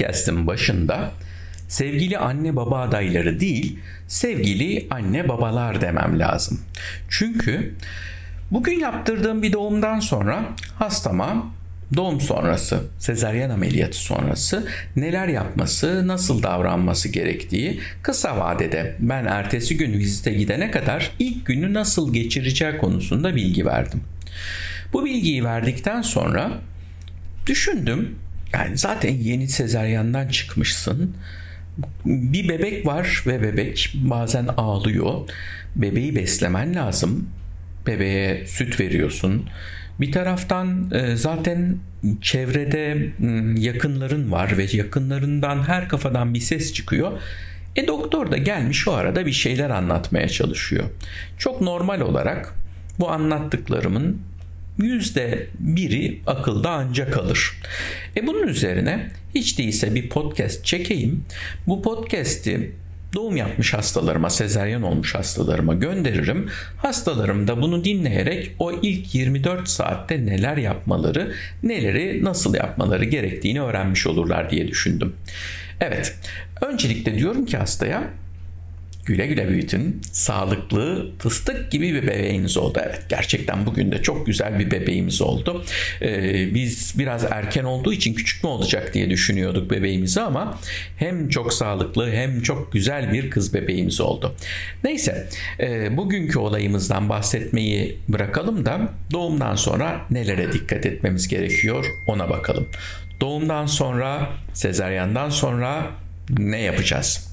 podcast'in başında sevgili anne baba adayları değil, sevgili anne babalar demem lazım. Çünkü bugün yaptırdığım bir doğumdan sonra hastama doğum sonrası, sezaryen ameliyatı sonrası neler yapması, nasıl davranması gerektiği kısa vadede ben ertesi gün vizite gidene kadar ilk günü nasıl geçireceği konusunda bilgi verdim. Bu bilgiyi verdikten sonra düşündüm. Yani zaten yeni sezaryandan çıkmışsın. Bir bebek var ve bebek bazen ağlıyor. Bebeği beslemen lazım. Bebeğe süt veriyorsun. Bir taraftan e, zaten çevrede yakınların var ve yakınlarından her kafadan bir ses çıkıyor. E doktor da gelmiş o arada bir şeyler anlatmaya çalışıyor. Çok normal olarak bu anlattıklarımın yüzde biri akılda ancak kalır. E bunun üzerine hiç değilse bir podcast çekeyim. Bu podcast'i doğum yapmış hastalarıma, sezeryan olmuş hastalarıma gönderirim. Hastalarım da bunu dinleyerek o ilk 24 saatte neler yapmaları, neleri nasıl yapmaları gerektiğini öğrenmiş olurlar diye düşündüm. Evet, öncelikle diyorum ki hastaya güle güle büyütün. Sağlıklı, fıstık gibi bir bebeğiniz oldu. Evet gerçekten bugün de çok güzel bir bebeğimiz oldu. Ee, biz biraz erken olduğu için küçük mü olacak diye düşünüyorduk bebeğimizi ama hem çok sağlıklı hem çok güzel bir kız bebeğimiz oldu. Neyse e, bugünkü olayımızdan bahsetmeyi bırakalım da doğumdan sonra nelere dikkat etmemiz gerekiyor ona bakalım. Doğumdan sonra, sezaryandan sonra ne yapacağız?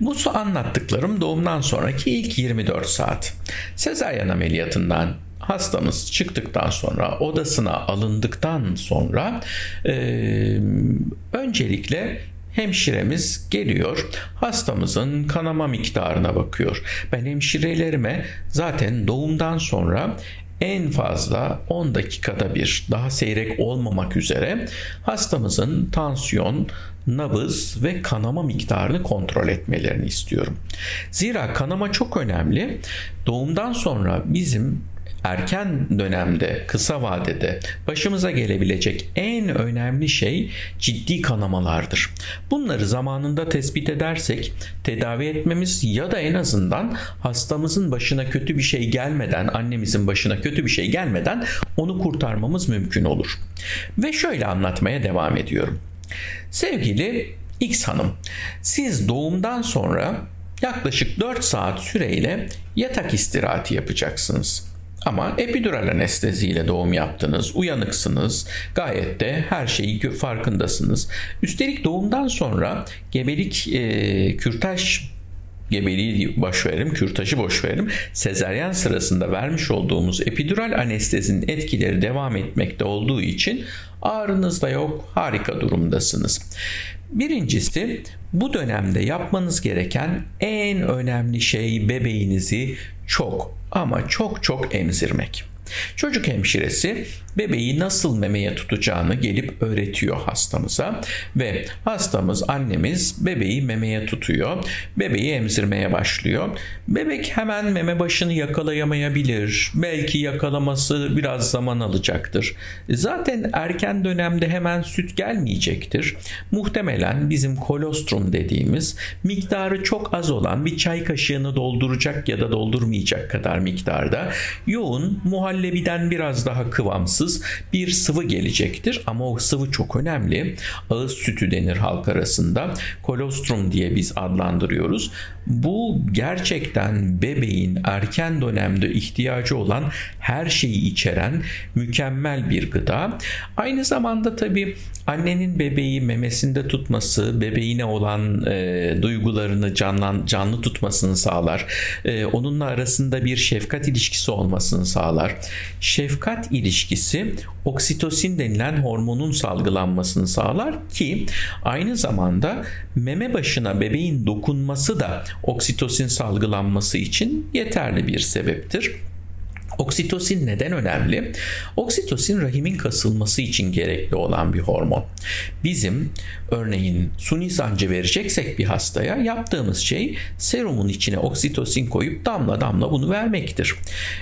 Bu anlattıklarım doğumdan sonraki ilk 24 saat. Sezaryen ameliyatından hastamız çıktıktan sonra odasına alındıktan sonra e, öncelikle hemşiremiz geliyor hastamızın kanama miktarına bakıyor. Ben hemşirelerime zaten doğumdan sonra en fazla 10 dakikada bir daha seyrek olmamak üzere hastamızın tansiyon, nabız ve kanama miktarını kontrol etmelerini istiyorum. Zira kanama çok önemli. Doğumdan sonra bizim erken dönemde, kısa vadede başımıza gelebilecek en önemli şey ciddi kanamalardır. Bunları zamanında tespit edersek tedavi etmemiz ya da en azından hastamızın başına kötü bir şey gelmeden, annemizin başına kötü bir şey gelmeden onu kurtarmamız mümkün olur. Ve şöyle anlatmaya devam ediyorum. Sevgili X hanım, siz doğumdan sonra yaklaşık 4 saat süreyle yatak istirahati yapacaksınız. Ama epidural anesteziyle doğum yaptınız, uyanıksınız, gayet de her şeyi farkındasınız. Üstelik doğumdan sonra gebelik e, kürtaj gebeliği boş verelim, kürtajı boş verelim. Sezeryen sırasında vermiş olduğumuz epidural anestezinin etkileri devam etmekte olduğu için ağrınız da yok, harika durumdasınız. Birincisi bu dönemde yapmanız gereken en önemli şey bebeğinizi çok ama çok çok emzirmek. Çocuk hemşiresi bebeği nasıl memeye tutacağını gelip öğretiyor hastamıza ve hastamız annemiz bebeği memeye tutuyor. Bebeği emzirmeye başlıyor. Bebek hemen meme başını yakalayamayabilir. Belki yakalaması biraz zaman alacaktır. Zaten erken dönemde hemen süt gelmeyecektir. Muhtemelen bizim kolostrum dediğimiz miktarı çok az olan bir çay kaşığını dolduracak ya da doldurmayacak kadar miktarda yoğun muhallebiden biraz daha kıvamsız bir sıvı gelecektir. Ama o sıvı çok önemli. Ağız sütü denir halk arasında. Kolostrum diye biz adlandırıyoruz. Bu gerçekten bebeğin erken dönemde ihtiyacı olan her şeyi içeren mükemmel bir gıda. Aynı zamanda tabii annenin bebeği memesinde tutması, bebeğine olan e, duygularını canlan, canlı tutmasını sağlar. E, onunla arasında bir şefkat ilişkisi olmasını sağlar. Şefkat ilişkisi oksitosin denilen hormonun salgılanmasını sağlar ki aynı zamanda meme başına bebeğin dokunması da oksitosin salgılanması için yeterli bir sebeptir. Oksitosin neden önemli? Oksitosin rahimin kasılması için gerekli olan bir hormon. Bizim örneğin suni sancı vereceksek bir hastaya yaptığımız şey serumun içine oksitosin koyup damla damla bunu vermektir.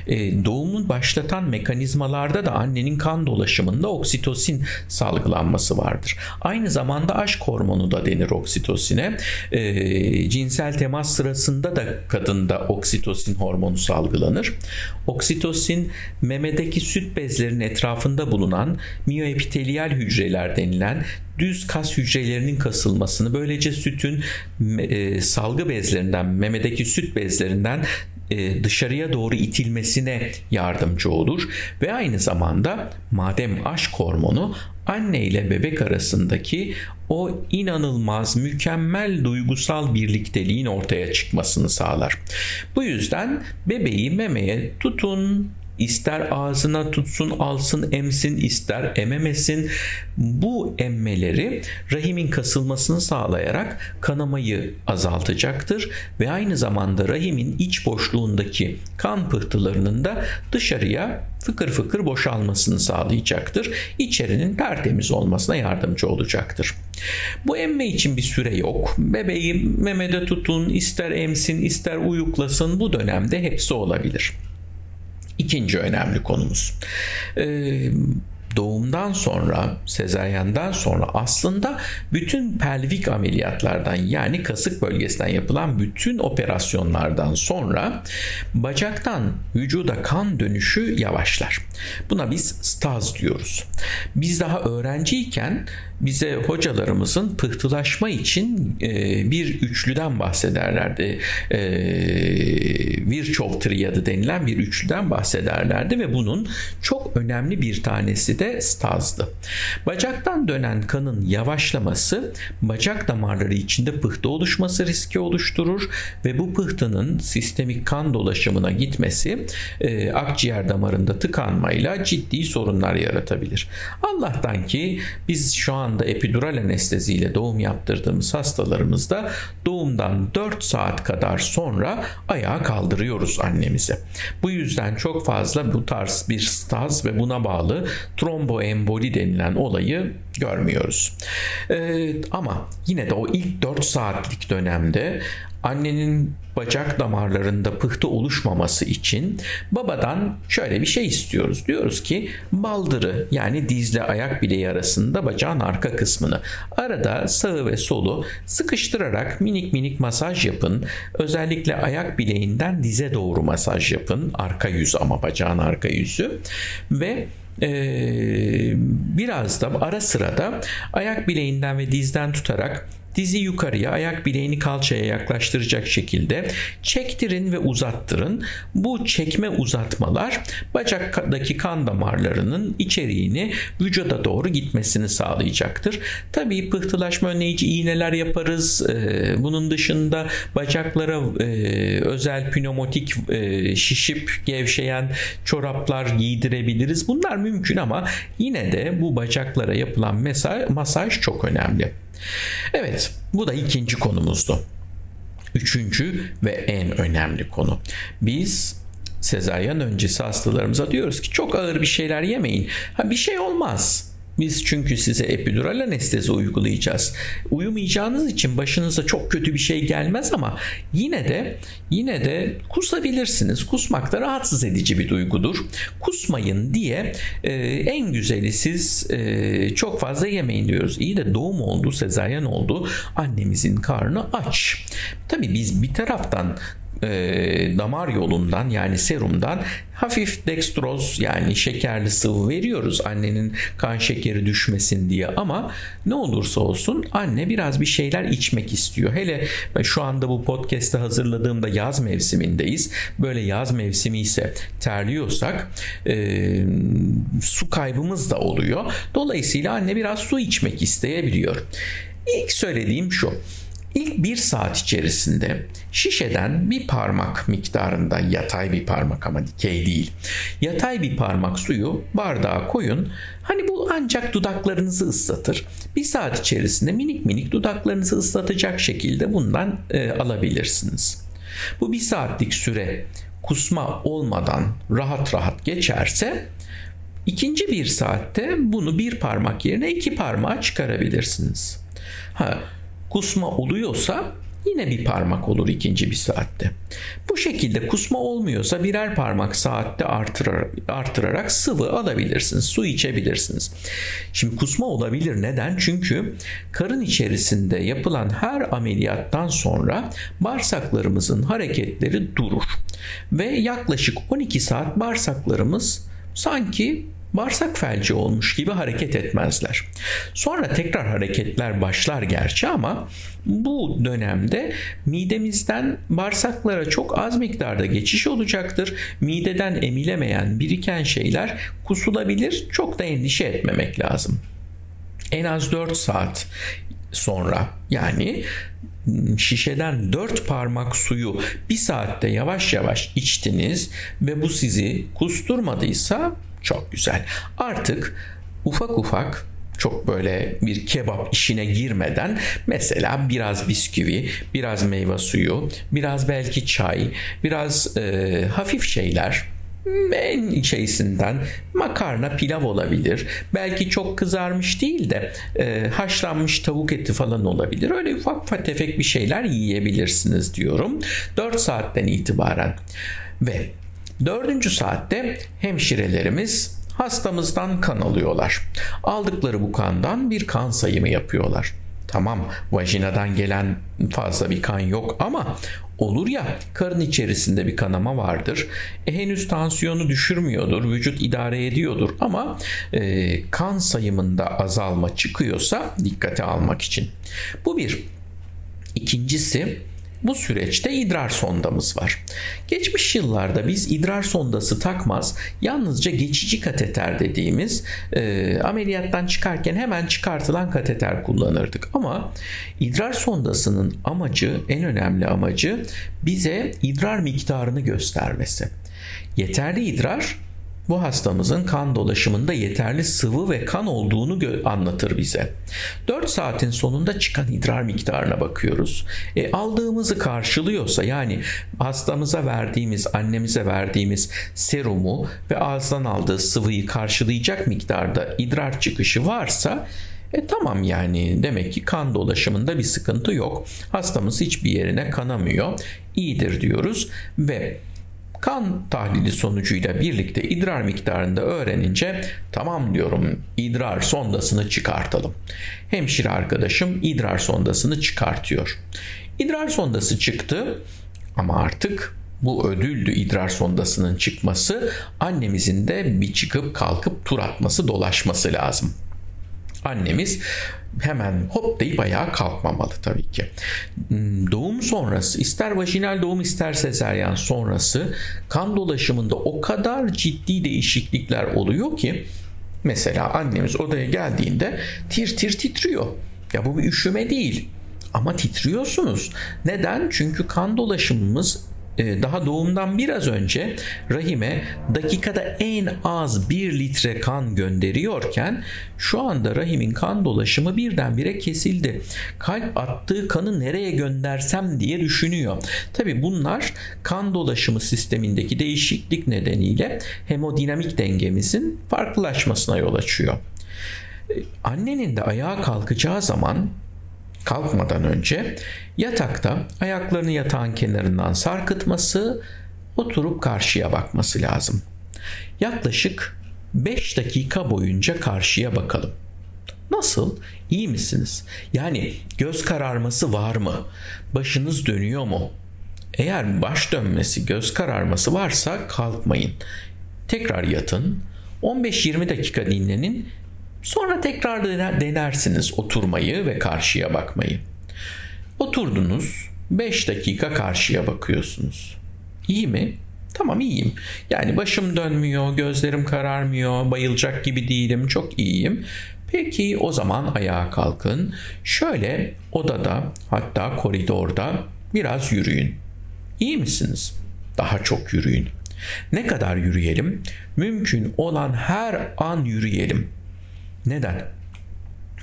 E, doğumun başlatan mekanizmalarda da annenin kan dolaşımında oksitosin salgılanması vardır. Aynı zamanda aşk hormonu da denir oksitosine. E, cinsel temas sırasında da kadında oksitosin hormonu salgılanır. Oksitosin Oksitosin memedeki süt bezlerinin etrafında bulunan miyoepiteliyal hücreler denilen düz kas hücrelerinin kasılmasını böylece sütün e, salgı bezlerinden memedeki süt bezlerinden e, dışarıya doğru itilmesine yardımcı olur. Ve aynı zamanda madem aşk hormonu anne ile bebek arasındaki o inanılmaz mükemmel duygusal birlikteliğin ortaya çıkmasını sağlar. Bu yüzden bebeği memeye tutun, İster ağzına tutsun alsın emsin ister ememesin bu emmeleri rahimin kasılmasını sağlayarak kanamayı azaltacaktır ve aynı zamanda rahimin iç boşluğundaki kan pıhtılarının da dışarıya fıkır fıkır boşalmasını sağlayacaktır. İçerinin tertemiz olmasına yardımcı olacaktır. Bu emme için bir süre yok. Bebeği memede tutun, ister emsin, ister uyuklasın bu dönemde hepsi olabilir. İkinci önemli konumuz. Ee, doğumdan sonra, sezaryenden sonra aslında bütün pelvik ameliyatlardan yani kasık bölgesinden yapılan bütün operasyonlardan sonra bacaktan vücuda kan dönüşü yavaşlar. Buna biz staz diyoruz. Biz daha öğrenciyken bize hocalarımızın pıhtılaşma için e, bir üçlüden bahsederlerdi. E, Virchow triadı denilen bir üçlüden bahsederlerdi ve bunun çok önemli bir tanesi de stazdı. Bacaktan dönen kanın yavaşlaması bacak damarları içinde pıhtı oluşması riski oluşturur ve bu pıhtının sistemik kan dolaşımına gitmesi e, akciğer damarında tıkanmayla ciddi sorunlar yaratabilir. Allah'tan ki biz şu an anda epidural anesteziyle doğum yaptırdığımız hastalarımızda doğumdan 4 saat kadar sonra ayağa kaldırıyoruz annemizi. Bu yüzden çok fazla bu tarz bir staz ve buna bağlı tromboemboli denilen olayı görmüyoruz. Ee, ama yine de o ilk 4 saatlik dönemde annenin bacak damarlarında pıhtı oluşmaması için babadan şöyle bir şey istiyoruz. Diyoruz ki baldırı yani dizle ayak bileği arasında bacağın arka kısmını arada sağı ve solu sıkıştırarak minik minik masaj yapın. Özellikle ayak bileğinden dize doğru masaj yapın. Arka yüz ama bacağın arka yüzü ve ee, biraz da ara sırada ayak bileğinden ve dizden tutarak Dizi yukarıya, ayak bileğini kalçaya yaklaştıracak şekilde çektirin ve uzattırın. Bu çekme uzatmalar bacaktaki kan damarlarının içeriğini vücuda doğru gitmesini sağlayacaktır. Tabii pıhtılaşma önleyici iğneler yaparız. Ee, bunun dışında bacaklara e, özel pneumatik e, şişip gevşeyen çoraplar giydirebiliriz. Bunlar mümkün ama yine de bu bacaklara yapılan mesaj, masaj çok önemli. Evet, bu da ikinci konumuzdu. Üçüncü ve en önemli konu. Biz sezaryen öncesi hastalarımıza diyoruz ki çok ağır bir şeyler yemeyin. Ha bir şey olmaz. Biz çünkü size epidural anestezi uygulayacağız. Uyumayacağınız için başınıza çok kötü bir şey gelmez ama yine de yine de kusabilirsiniz. Kusmak da rahatsız edici bir duygudur. Kusmayın diye e, en güzeli siz e, çok fazla yemeyin diyoruz. İyi de doğum oldu, sezaryen oldu. Annemizin karnı aç. Tabii biz bir taraftan e, damar yolundan yani serumdan hafif dextroz yani şekerli sıvı veriyoruz annenin kan şekeri düşmesin diye ama ne olursa olsun anne biraz bir şeyler içmek istiyor. Hele şu anda bu podcast'ı hazırladığımda yaz mevsimindeyiz. Böyle yaz mevsimi ise terliyorsak e, su kaybımız da oluyor. Dolayısıyla anne biraz su içmek isteyebiliyor. İlk söylediğim şu. İlk bir saat içerisinde şişeden bir parmak miktarında yatay bir parmak ama dikey değil. Yatay bir parmak suyu bardağa koyun. Hani bu ancak dudaklarınızı ıslatır. Bir saat içerisinde minik minik dudaklarınızı ıslatacak şekilde bundan e, alabilirsiniz. Bu bir saatlik süre kusma olmadan rahat rahat geçerse ikinci bir saatte bunu bir parmak yerine iki parmağa çıkarabilirsiniz. Ha, kusma oluyorsa yine bir parmak olur ikinci bir saatte. Bu şekilde kusma olmuyorsa birer parmak saatte artırarak, artırarak sıvı alabilirsiniz. Su içebilirsiniz. Şimdi kusma olabilir. Neden? Çünkü karın içerisinde yapılan her ameliyattan sonra bağırsaklarımızın hareketleri durur. Ve yaklaşık 12 saat bağırsaklarımız sanki bağırsak felci olmuş gibi hareket etmezler. Sonra tekrar hareketler başlar gerçi ama bu dönemde midemizden bağırsaklara çok az miktarda geçiş olacaktır. Mideden emilemeyen biriken şeyler kusulabilir. Çok da endişe etmemek lazım. En az 4 saat sonra yani şişeden 4 parmak suyu bir saatte yavaş yavaş içtiniz ve bu sizi kusturmadıysa çok güzel. Artık ufak ufak çok böyle bir kebap işine girmeden mesela biraz bisküvi, biraz meyve suyu, biraz belki çay, biraz e, hafif şeyler en içerisinden makarna pilav olabilir. Belki çok kızarmış değil de e, haşlanmış tavuk eti falan olabilir. Öyle ufak tefek bir şeyler yiyebilirsiniz diyorum. 4 saatten itibaren. Ve dördüncü saatte hemşirelerimiz hastamızdan kan alıyorlar. Aldıkları bu kandan bir kan sayımı yapıyorlar. Tamam vajinadan gelen fazla bir kan yok ama olur ya karın içerisinde bir kanama vardır. E, henüz tansiyonu düşürmüyordur, vücut idare ediyordur ama e, kan sayımında azalma çıkıyorsa dikkate almak için. Bu bir. İkincisi bu süreçte idrar sondamız var. Geçmiş yıllarda biz idrar sondası takmaz, yalnızca geçici kateter dediğimiz e, ameliyattan çıkarken hemen çıkartılan kateter kullanırdık. Ama idrar sondasının amacı, en önemli amacı bize idrar miktarını göstermesi. Yeterli idrar bu hastamızın kan dolaşımında yeterli sıvı ve kan olduğunu anlatır bize. 4 saatin sonunda çıkan idrar miktarına bakıyoruz. E, aldığımızı karşılıyorsa yani hastamıza verdiğimiz, annemize verdiğimiz serumu ve ağızdan aldığı sıvıyı karşılayacak miktarda idrar çıkışı varsa e tamam yani demek ki kan dolaşımında bir sıkıntı yok. Hastamız hiçbir yerine kanamıyor. İyidir diyoruz ve kan tahlili sonucuyla birlikte idrar miktarını da öğrenince tamam diyorum idrar sondasını çıkartalım. Hemşire arkadaşım idrar sondasını çıkartıyor. İdrar sondası çıktı ama artık bu ödüldü idrar sondasının çıkması annemizin de bir çıkıp kalkıp tur atması dolaşması lazım. Annemiz hemen hop deyip ayağa kalkmamalı tabii ki. Hmm, doğum sonrası ister vajinal doğum ister sezeryan sonrası kan dolaşımında o kadar ciddi değişiklikler oluyor ki mesela annemiz odaya geldiğinde tir tir titriyor. Ya bu bir üşüme değil ama titriyorsunuz. Neden? Çünkü kan dolaşımımız daha doğumdan biraz önce rahime dakikada en az 1 litre kan gönderiyorken şu anda rahimin kan dolaşımı birdenbire kesildi. Kalp attığı kanı nereye göndersem diye düşünüyor. Tabi bunlar kan dolaşımı sistemindeki değişiklik nedeniyle hemodinamik dengemizin farklılaşmasına yol açıyor. Ee, annenin de ayağa kalkacağı zaman kalkmadan önce yatakta ayaklarını yatağın kenarından sarkıtması, oturup karşıya bakması lazım. Yaklaşık 5 dakika boyunca karşıya bakalım. Nasıl? İyi misiniz? Yani göz kararması var mı? Başınız dönüyor mu? Eğer baş dönmesi, göz kararması varsa kalkmayın. Tekrar yatın. 15-20 dakika dinlenin Sonra tekrar denersiniz oturmayı ve karşıya bakmayı. Oturdunuz 5 dakika karşıya bakıyorsunuz. İyi mi? Tamam iyiyim. Yani başım dönmüyor, gözlerim kararmıyor, bayılacak gibi değilim, çok iyiyim. Peki o zaman ayağa kalkın. Şöyle odada hatta koridorda biraz yürüyün. İyi misiniz? Daha çok yürüyün. Ne kadar yürüyelim? Mümkün olan her an yürüyelim. Neden?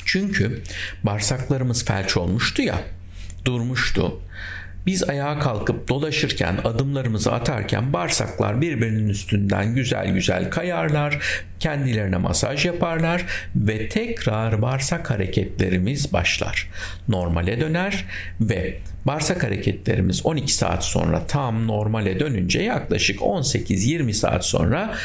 Çünkü bağırsaklarımız felç olmuştu ya, durmuştu. Biz ayağa kalkıp dolaşırken, adımlarımızı atarken bağırsaklar birbirinin üstünden güzel güzel kayarlar, kendilerine masaj yaparlar ve tekrar bağırsak hareketlerimiz başlar. Normale döner ve bağırsak hareketlerimiz 12 saat sonra tam normale dönünce yaklaşık 18-20 saat sonra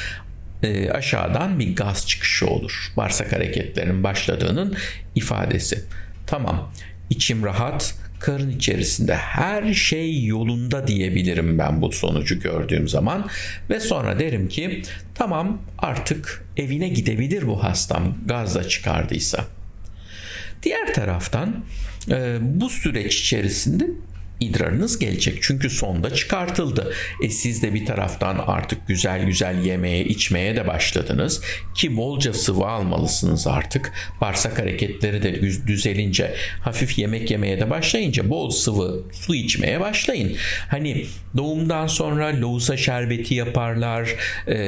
e, aşağıdan bir gaz çıkışı olur. Bağırsak hareketlerinin başladığının ifadesi. Tamam içim rahat, karın içerisinde her şey yolunda diyebilirim ben bu sonucu gördüğüm zaman ve sonra derim ki tamam artık evine gidebilir bu hastam gazla çıkardıysa. Diğer taraftan e, bu süreç içerisinde idrarınız gelecek. Çünkü sonda çıkartıldı. E siz de bir taraftan artık güzel güzel yemeye içmeye de başladınız. Ki bolca sıvı almalısınız artık. Bağırsak hareketleri de düzelince hafif yemek yemeye de başlayınca bol sıvı su içmeye başlayın. Hani doğumdan sonra lohusa şerbeti yaparlar. E,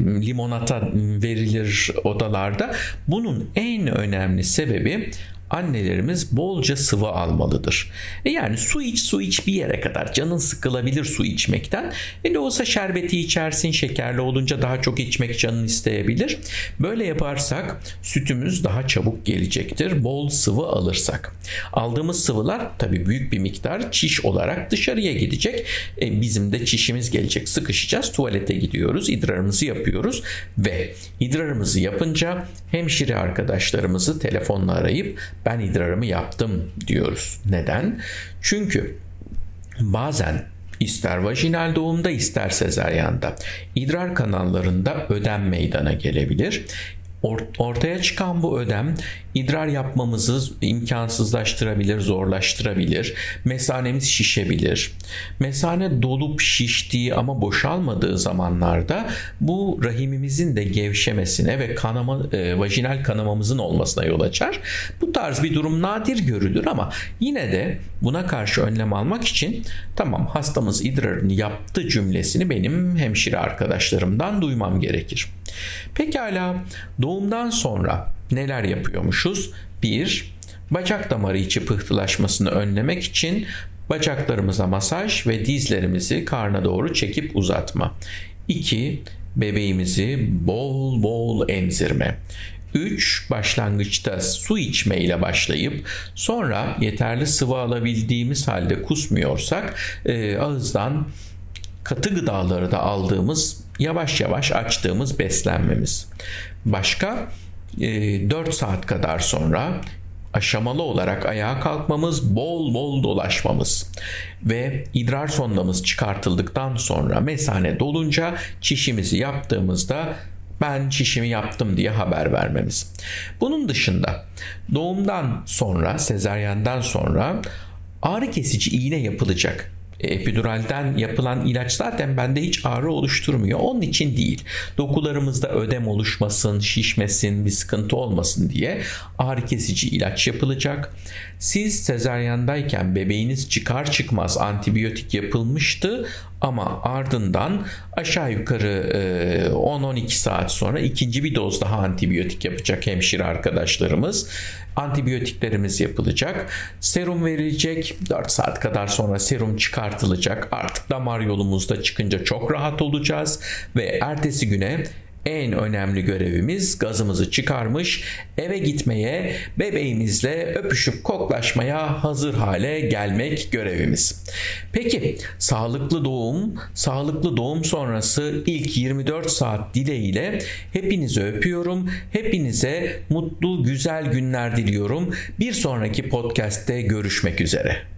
limonata verilir odalarda. Bunun en önemli sebebi annelerimiz bolca sıvı almalıdır. E yani su iç su iç bir yere kadar canın sıkılabilir su içmekten. E ne olsa şerbeti içersin şekerli olunca daha çok içmek canın isteyebilir. Böyle yaparsak sütümüz daha çabuk gelecektir. Bol sıvı alırsak. Aldığımız sıvılar tabi büyük bir miktar çiş olarak dışarıya gidecek. E bizim de çişimiz gelecek. Sıkışacağız tuvalete gidiyoruz idrarımızı yapıyoruz ve idrarımızı yapınca hemşire arkadaşlarımızı telefonla arayıp ben idrarımı yaptım diyoruz. Neden? Çünkü bazen ister vajinal doğumda ister sezaryanda idrar kanallarında ödem meydana gelebilir ortaya çıkan bu ödem idrar yapmamızı imkansızlaştırabilir, zorlaştırabilir. Mesanemiz şişebilir. Mesane dolup şiştiği ama boşalmadığı zamanlarda bu rahimimizin de gevşemesine ve kanama, e, vajinal kanamamızın olmasına yol açar. Bu tarz bir durum nadir görülür ama yine de buna karşı önlem almak için tamam hastamız idrarını yaptı cümlesini benim hemşire arkadaşlarımdan duymam gerekir. Pekala doğumdan sonra neler yapıyormuşuz? 1. Bacak damarı içi pıhtılaşmasını önlemek için bacaklarımıza masaj ve dizlerimizi karna doğru çekip uzatma. 2. Bebeğimizi bol bol emzirme. 3. Başlangıçta su içme ile başlayıp sonra yeterli sıvı alabildiğimiz halde kusmuyorsak e, ağızdan katı gıdaları da aldığımız yavaş yavaş açtığımız beslenmemiz. Başka 4 e, saat kadar sonra aşamalı olarak ayağa kalkmamız, bol bol dolaşmamız ve idrar sondamız çıkartıldıktan sonra mesane dolunca çişimizi yaptığımızda ben çişimi yaptım diye haber vermemiz. Bunun dışında doğumdan sonra, sezeryandan sonra ağrı kesici iğne yapılacak epiduralden yapılan ilaç zaten bende hiç ağrı oluşturmuyor. Onun için değil. Dokularımızda ödem oluşmasın, şişmesin, bir sıkıntı olmasın diye ağrı kesici ilaç yapılacak. Siz sezaryandayken bebeğiniz çıkar çıkmaz antibiyotik yapılmıştı ama ardından aşağı yukarı 10-12 saat sonra ikinci bir doz daha antibiyotik yapacak hemşire arkadaşlarımız. Antibiyotiklerimiz yapılacak. Serum verilecek. 4 saat kadar sonra serum çıkartılacak. Artık damar yolumuzda çıkınca çok rahat olacağız ve ertesi güne en önemli görevimiz gazımızı çıkarmış eve gitmeye bebeğimizle öpüşüp koklaşmaya hazır hale gelmek görevimiz. Peki sağlıklı doğum, sağlıklı doğum sonrası ilk 24 saat dileğiyle hepinizi öpüyorum. Hepinize mutlu güzel günler diliyorum. Bir sonraki podcast'te görüşmek üzere.